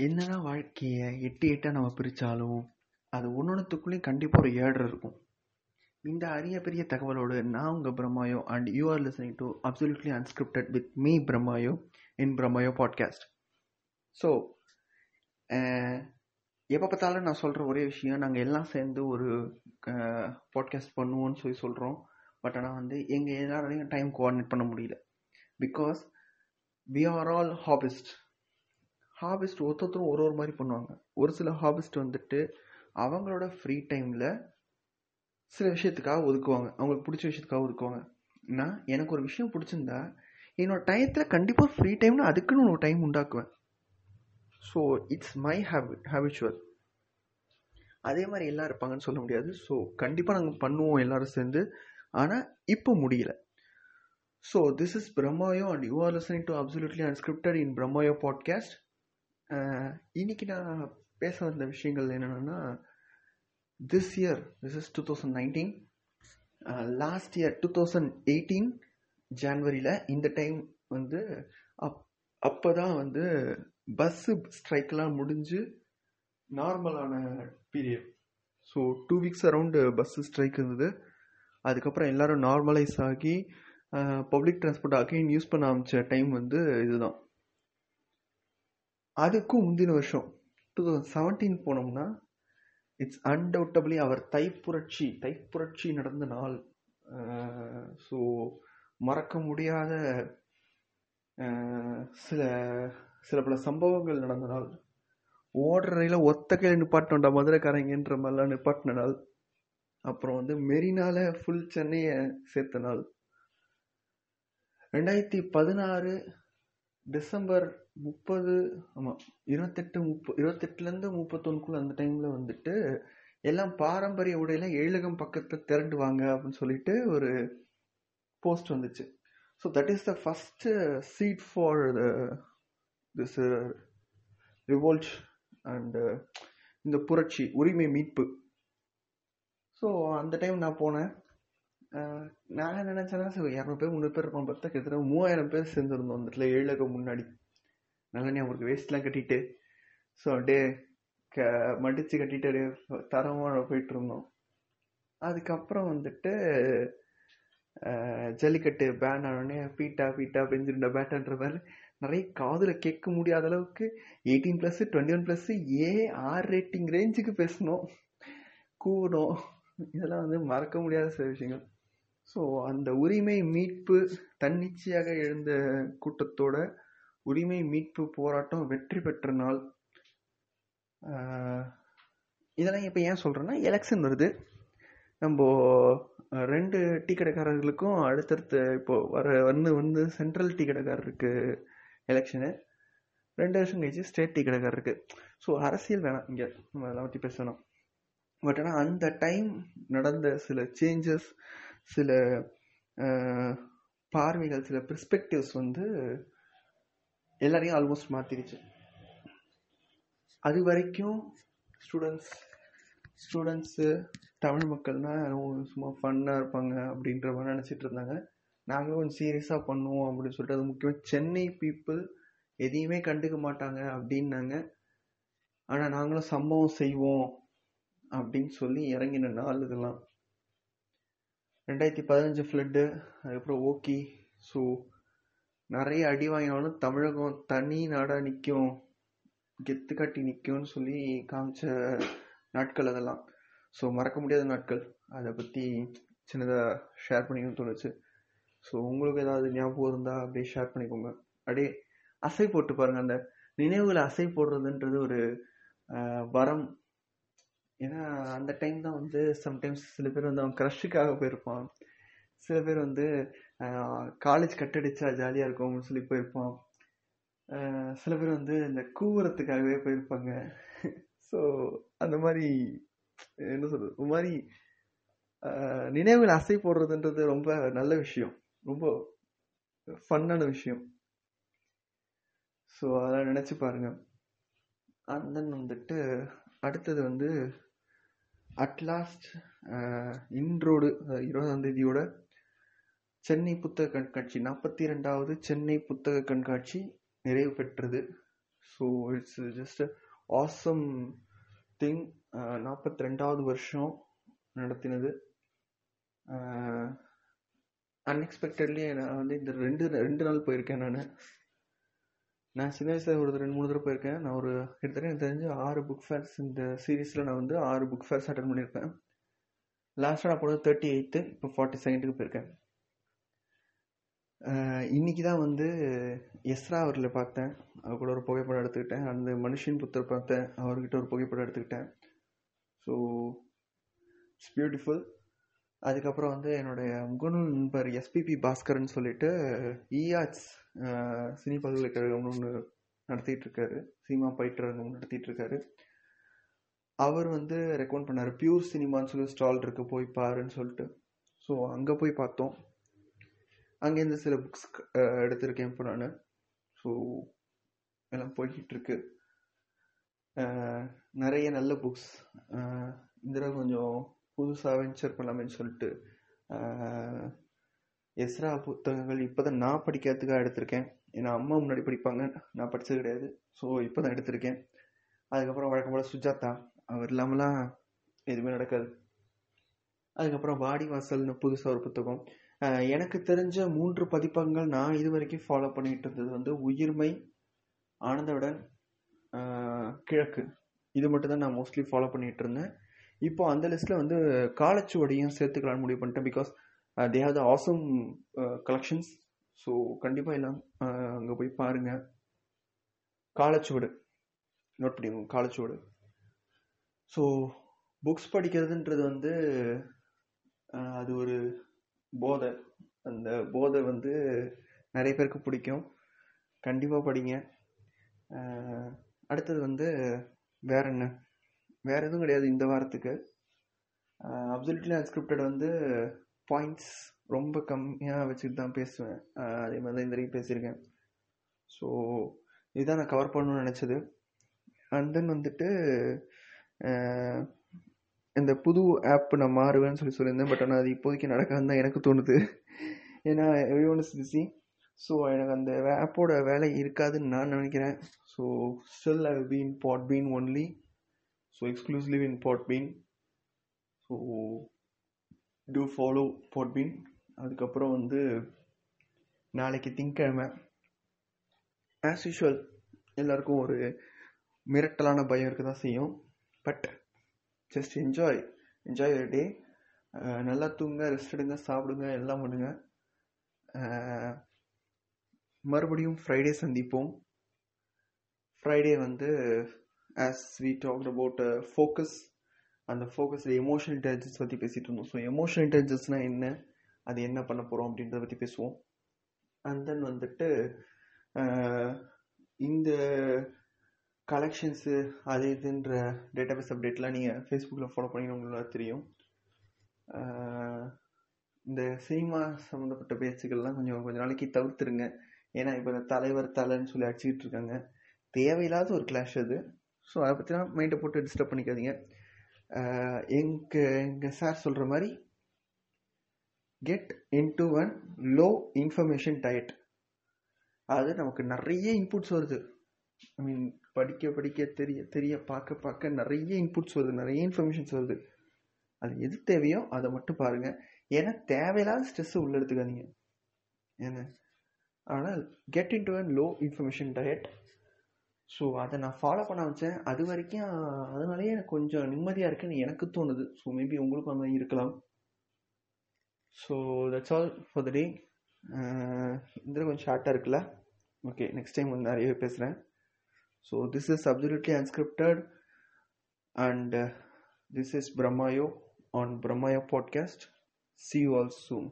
என்னதான் வாழ்க்கையை? எட்டு எட்டாக நம்ம பிரித்தாலும் அது ஒன்றொன்றுத்துக்குள்ளேயும் கண்டிப்பாக ஒரு ஏழரை இருக்கும். இந்த அரிய பெரிய தகவலோடு நான் உங்கள் Brammayo and you are listening to absolutely unscripted with me Brammayo in Brammayo podcast so எப்போ பார்த்தாலும் நான் சொல்கிற ஒரே விஷயம் நாங்கள் எல்லாம் சேர்ந்து ஒரு பாட்காஸ்ட் பண்ணுவோன்னு சொல்லி சொல்கிறோம் பட் ஆனால் வந்து எங்கள் எல்லாராலையும் டைம் கோஆர்டினேட் பண்ண முடியல. Because we are all hobbyist hobbyist ஒருத்தரும் ஒரு ஒரு மாதிரி பண்ணுவாங்க. ஒரு சில ஹாபிஸ்ட் வந்துட்டு அவங்களோட ஃப்ரீ டைமில் சில விஷயத்துக்காக ஒதுக்குவாங்க. அவங்களுக்கு பிடிச்ச விஷயத்துக்காக ஒதுக்குவாங்க. நான் எனக்கு ஒரு விஷயம் பிடிச்சிருந்தா என்னோடய டயத்தில் கண்டிப்பாக ஃப்ரீ டைம்னு அதுக்குன்னு ஒரு time உண்டாக்குவேன். So it's my habit habitual அதே மாதிரி எல்லாம் இருப்பாங்கன்னு சொல்ல முடியாது. ஸோ கண்டிப்பாக நாங்கள் பண்ணுவோம் எல்லோரும் சேர்ந்து. ஆனால் இப்போ முடியல. So this is Brammayo and you are listening to absolutely unscripted in Brammayo podcast இன்னைக்கு நான் பேச வந்த விஷயங்கள் என்னென்னா this year this is two thousand nineteen last year two thousand eighteen ஜான்வரியில் இந்த டைம் வந்து அப் அப்போ தான் வந்து பஸ்ஸு ஸ்ட்ரைக்கெலாம் முடிஞ்சு நார்மலான period so two weeks around bus strike இருந்தது. அதுக்கப்புறம் எல்லோரும் நார்மலைஸ் ஆகி பப்ளிக் டிரான்ஸ்போர்ட் அகைன் யூஸ் பண்ண ஆரம்பித்த டைம் வந்து இதுதான். அதுக்கும் முந்தின வருஷம் டூ தௌசண்ட் செவன்டீன் போனோம்னா இட்ஸ் அன்டவுட்டபிளி அவர் தைப்புரட்சி தைப்புரட்சி நடந்த நாள். ஸோ மறக்க முடியாத சில சில பல சம்பவங்கள் நடந்த நாள். ஓடுற ரயில ஒத்த கையில் நிப்பாட்டோண்டா மதுரைக்காரங்கன்ற மாதிரிலாம் நிப்பாட்டின நாள். அப்புறம் வந்து மெரினால ஃபுல் சென்னையை சேர்த்த நாள். ரெண்டாயிரத்தி பதினாறு டிசம்பர் முப்பது ஆமாம் இருபத்தெட்டு முப்ப இருபத்தெட்டுலேருந்து முப்பத்தொன்றுக்குள்ள அந்த டைமில் வந்துட்டு எல்லாம் பாரம்பரிய உடையில் எழிலகம் பக்கத்தில் திரண்டு வாங்க அப்படின்னு சொல்லிட்டு ஒரு போஸ்ட் வந்துச்சு. So that is the first seed for the this revolt and இந்த புரட்சி உரிமை மீட்பு. ஸோ அந்த டைம் நான் போனேன். நான் நினச்சேன்னா சரி இரநூறு பேர் முந்நூறு பேர் இருப்பான் பார்த்தா கிட்டத்தட்ட மூவாயிரம் பேர் சேர்ந்துருந்தோம் அந்த இடத்துல ஏழக முன்னாடி. நல்லா ஞாபகம் வேஸ்ட்லாம் கட்டிட்டு ஸோ அப்படியே க மடித்து கட்டிட்டு அப்படியே தரமாக போயிட்டு இருந்தோம். அதுக்கப்புறம் வந்துட்டு ஜல்லிக்கட்டு பேன் ஆனோடனே பீட்டா பீட்டா பெஞ்சிருந்த பேட்டான்ற மாதிரி நிறைய காதில் கேட்க முடியாத அளவுக்கு eighteen plus twenty one plus A R rating ரேஞ்சுக்கு பேசணும் கூடணும் இதெல்லாம் வந்து மறக்க முடியாத சில விஷயங்கள். ஸோ அந்த உரிமை மீட்பு தன்னிச்சையாக எழுந்த கூட்டத்தோட உரிமை மீட்பு போராட்டம் வெற்றி பெற்ற நாள். இதெல்லாம் இப்போ ஏன் சொல்கிறேன்னா எலெக்ஷன் வருது. நம்ம ரெண்டு டீ கடைக்காரர்களுக்கும் அடுத்தடுத்து இப்போது வர வந்து வந்து சென்ட்ரல் டீ கடைக்காரருக்கு எலெக்ஷனு ரெண்டு வருஷம் கழிச்சு ஸ்டேட் டீ கடைக்காரருக்கு ஸோ அரசியல் வேணாம் இங்கே. நம்ம அதெல்லாம் பற்றி பேசணும். பட் ஆனால் அந்த டைம் நடந்த சில சேஞ்சஸ் சில பார்வைகள் சில பெர்ஸ்பெக்டிவ்ஸ் வந்து எல்லாரையும் ஆல்மோஸ்ட் மாற்றிடுச்சு அது வரைக்கும் ஸ்டூடெண்ட்ஸ் ஸ்டூடெண்ட்ஸு தமிழ் மக்கள்னால் சும்மா ஃபன்னாக இருப்பாங்க அப்படின்ற மாதிரி நினச்சிட்டு இருந்தாங்க. நாங்களும் கொஞ்சம் சீரியஸாக பண்ணுவோம் அப்படின்னு சொல்லிட்டு அது முக்கியமாக சென்னை பீப்புள் எதையுமே கண்டுக்க மாட்டாங்க அப்படின்னாங்க. ஆனால் நாங்களும் சம்பவம் செய்வோம் அப்படின்னு சொல்லி இறங்கின நாள் இதெல்லாம். ரெண்டாயிரத்தி பதினஞ்சு ஃப்ளட்டு அதுக்கப்புறம் ஓகி ஸோ நிறைய அடி வாங்கினாலும் தமிழகம் தனி நாடாக நிற்கும் கெத்து காட்டி நிற்கும்னு சொல்லி காமிச்ச நாட்கள் அதெல்லாம். ஸோ மறக்க முடியாத நாட்கள். அதை பற்றி சின்னதாக ஷேர் பண்ணிக்கணும்னு தோணுச்சு. ஸோ உங்களுக்கு ஏதாவது ஞாபகம் இருந்தால் அப்படியே ஷேர் பண்ணிக்கோங்க. அப்படியே அசை போட்டு பாருங்கள் அந்த நினைவுகளை அசை போடுறதுன்றது ஒரு வரம் ஏன்னா அந்த டைம் தான் வந்து சம்டைம்ஸ் சில பேர் வந்து அவன் க்ரஷுக்காக போயிருப்பான். சில பேர் வந்து காலேஜ் கட்டடிச்சா ஜாலியாக இருக்கும்னு சொல்லி போயிருப்பான். சில பேர் வந்து இந்த கூவுறத்துக்காகவே போயிருப்பாங்க. ஸோ அந்த மாதிரி என்ன சொல்கிறது ஒரு மாதிரி நினைவுகள் அசை போடுறதுன்றது ரொம்ப நல்ல விஷயம். ரொம்ப ஃபன்னான விஷயம். ஸோ அதெல்லாம் நினச்சி பாருங்கள் அண்ட் தென் வந்துட்டு அடுத்தது வந்து அட்லாஸ்ட் uh, இன்றோடு uh, இருபதாம் தேதியோட சென்னை புத்தக கண்காட்சி நாற்பத்தி ரெண்டாவது சென்னை புத்தக கண்காட்சி நிறைவு பெற்றது. So it's just awesome thing நாற்பத்தி ரெண்டாவது வருஷம் நடத்தினது. Uh, அன்எக்ஸ்பெக்டட்லி நான் வந்து இந்த ரெண்டு ரெண்டு நாள் போயிருக்கேன் நான். நான் சின்ன வயசில் ஒரு ரெண்டு மூணு தடவை போயிருக்கேன். நான் ஒரு கிட்டத்தட்ட எனக்கு தெரிஞ்சு ஆறு புக் ஃபேர்ஸ் இந்த சீரீஸில் நான் வந்து ஆறு புக் ஃபேர்ஸ் அட்டன் பண்ணியிருப்பேன். லாஸ்ட்டாக நான் போனது தேர்ட்டி எயித்து இப்போ ஃபார்ட்டி செகண்டுக்கு போயிருக்கேன். இன்றைக்கி தான் வந்து எஸ்ரா அவரில் பார்த்தேன். அவர் கூட ஒரு புகைப்படம் எடுத்துக்கிட்டேன். அந்த மனுஷன் புத்தர் பார்த்தேன். அவர்கிட்ட ஒரு புகைப்படம் எடுத்துக்கிட்டேன். ஸோ இட்ஸ் பியூட்டிஃபுல் அதுக்கப்புறம் வந்து என்னுடைய முகநூல் நண்பர் எஸ்பிபி பாஸ்கர்னு சொல்லிட்டு இஆர்ட்ஸ் சினி பல்கலைக்கழகம்னு ஒன்று நடத்திட்டு இருக்காரு. சினிமா பயிற்றுரங்கம் நடத்திட்டு இருக்காரு. அவர் வந்து ரெக்கமெண்ட் பண்ணார். பியூர் சினிமான்னு சொல்லி ஸ்டால் இருக்கு. போய் பாருன்னு சொல்லிட்டு. ஸோ அங்கே போய் பார்த்தோம். அங்கேருந்து சில புக்ஸ் எடுத்திருக்கேன் இப்போ நான். ஸோ எல்லாம் போய்கிட்டுருக்கு நிறைய நல்ல புக்ஸ் இந்த கொஞ்சம் புதுசாக வென்ச்சர் பண்ணலாமேன்னு சொல்லிட்டு எஸ்ரா புத்தகங்கள் இப்போ தான் நான் படிக்கிறதுக்காக எடுத்திருக்கேன். ஏன்னா அம்மா முன்னாடி படிப்பாங்க. நான் படித்தது கிடையாது. ஸோ இப்போ தான் எடுத்திருக்கேன். அதுக்கப்புறம் வழக்கம் போல் சுஜாதா. அவர் இல்லாமலாம் எதுவுமே நடக்காது. அதுக்கப்புறம் வாடி வாசல்னு புதுசாக ஒரு புத்தகம். எனக்கு தெரிஞ்ச மூன்று பதிப்பங்கள் நான் இது வரைக்கும் ஃபாலோ பண்ணிட்டு இருந்தது வந்து உயிர்மை ஆனந்தவுடன் கிழக்கு. இது மட்டும் தான் நான் மோஸ்ட்லி ஃபாலோ பண்ணிகிட்டு இருந்தேன். இப்போ அந்த லிஸ்ட்டில் வந்து காலச்சுவடியும் சேர்த்துக்கலாம்னு முடிவு பண்ணிட்டேன். Because they have the awesome collections so கண்டிப்பாக எல்லாம் uh, அங்கே போய் பாருங்கள் காலச்சுவடு. நோட் பண்ணிக்கோங்க காலச்சுவடு. ஸோ புக்ஸ் படிக்கிறதுன்றது வந்து uh, அது ஒரு போதை. அந்த போதை வந்து நிறைய பேருக்கு பிடிக்கும். கண்டிப்பாக படிங்க. Uh, அடுத்தது வந்து வேற என்ன? வேற எதுவும் கிடையாது இந்த வாரத்துக்கு. அப்சல்யூட்லி அன்ஸ்கிரிப்டட் வந்து பாயிண்ட்ஸ் ரொம்ப கம்மியாக வச்சுட்டு தான் பேசுவேன். அதே மாதிரி தான் இந்த வரைக்கும் பேசியிருக்கேன். ஸோ இதுதான் நான் கவர் பண்ணணும்னு நினச்சது. அண்ட் தென் வந்துட்டு இந்த புது ஆப் நான் மாறுவேன்னு சொல்லி சொல்லியிருந்தேன். பட் ஆனால் அது இப்போதைக்கு நடக்காதுன்னு தான் எனக்கு தோணுது. ஏன்னா every one is busy so எனக்கு அந்த ஆப்போட வேலை இருக்காதுன்னு நான் நினைக்கிறேன். So still I been Podbean only so exclusively in Podbean bean so to follow Podbean அதுக்கப்புறம் வந்து நாளைக்கு திங்கக்கிழமை. ஆஸ் யூஷுவல் எல்லாருக்கும் ஒரு மிரட்டலான பயம் இருக்க தான் செய்யும் but just enjoy enjoy day நல்லா தூங்க ரெஸ்ட் எடுங்க சாப்பிடுங்க எல்லாம் பண்ணுங்க. மறுபடியும் ஃப்ரைடே சந்திப்போம். ஃப்ரைடே வந்து as we talk about focus அந்த ஃபோக்கஸில் எமோஷனல் இன்டெலிஜென்ஸ் பற்றி பேசிகிட்டு இருந்தோம். ஸோ எமோஷனல் இன்டெலிஜென்ஸ்னால் என்ன? அது என்ன பண்ண போகிறோம் அப்படின்றத பற்றி பேசுவோம். அண்ட் தென் வந்துட்டு uh, இந்த கலெக்ஷன்ஸு அது இதுன்ற டேட்டாபேஸ் அப்டேட்லாம் நீங்கள் ஃபேஸ்புக்கில் ஃபாலோ பண்ணி உங்களுக்கு தெரியும். Uh, இந்த சினிமா சம்மந்தப்பட்ட பேச்சுக்கள்லாம் கொஞ்சம் கொஞ்ச நாளைக்கு தவிர்த்துருங்க. ஏன்னா இப்போ இந்த தலைவர் தலைன்னு சொல்லி அடிச்சுக்கிட்டு இருக்காங்க. தேவையில்லாத ஒரு கிளாஷ் அது. ஸோ அதை பற்றிலாம் மைண்டை போட்டு டிஸ்டர்ப் பண்ணிக்காதீங்க. எங்கள் எங்கள் சார் சொல்கிற மாதிரி get into one low information diet அது நமக்கு நிறைய இன்புட்ஸ் வருது. ஐ மீன் படிக்க படிக்க தெரிய தெரிய பார்க்க பார்க்க நிறைய இன்புட்ஸ் வருது. நிறைய இன்ஃபர்மேஷன்ஸ் வருது. அது எது தேவையோ அதை மட்டும் பாருங்கள் ஏன்னா தேவையில்லாத ஸ்ட்ரெஸ்ஸு உள்ள எடுத்துக்காதீங்க. ஏன்னா ஆனால் get into an low information diet so அதை நான் ஃபாலோ பண்ண வச்சேன். அது வரைக்கும் அதனாலேயே எனக்கு கொஞ்சம் நிம்மதியாக இருக்குன்னு எனக்கு தோணுது. ஸோ மேபி உங்களுக்கும் அந்த மாதிரி இருக்கலாம். So that's all for the day இந்த கொஞ்சம் ஷார்ட்டாக இருக்குல்ல? ஓகே நெக்ஸ்ட் டைம் வந்து நிறையவே பேசுகிறேன் so this is absolutely unscripted and this is Brammayo on Brammayo podcast see you all soon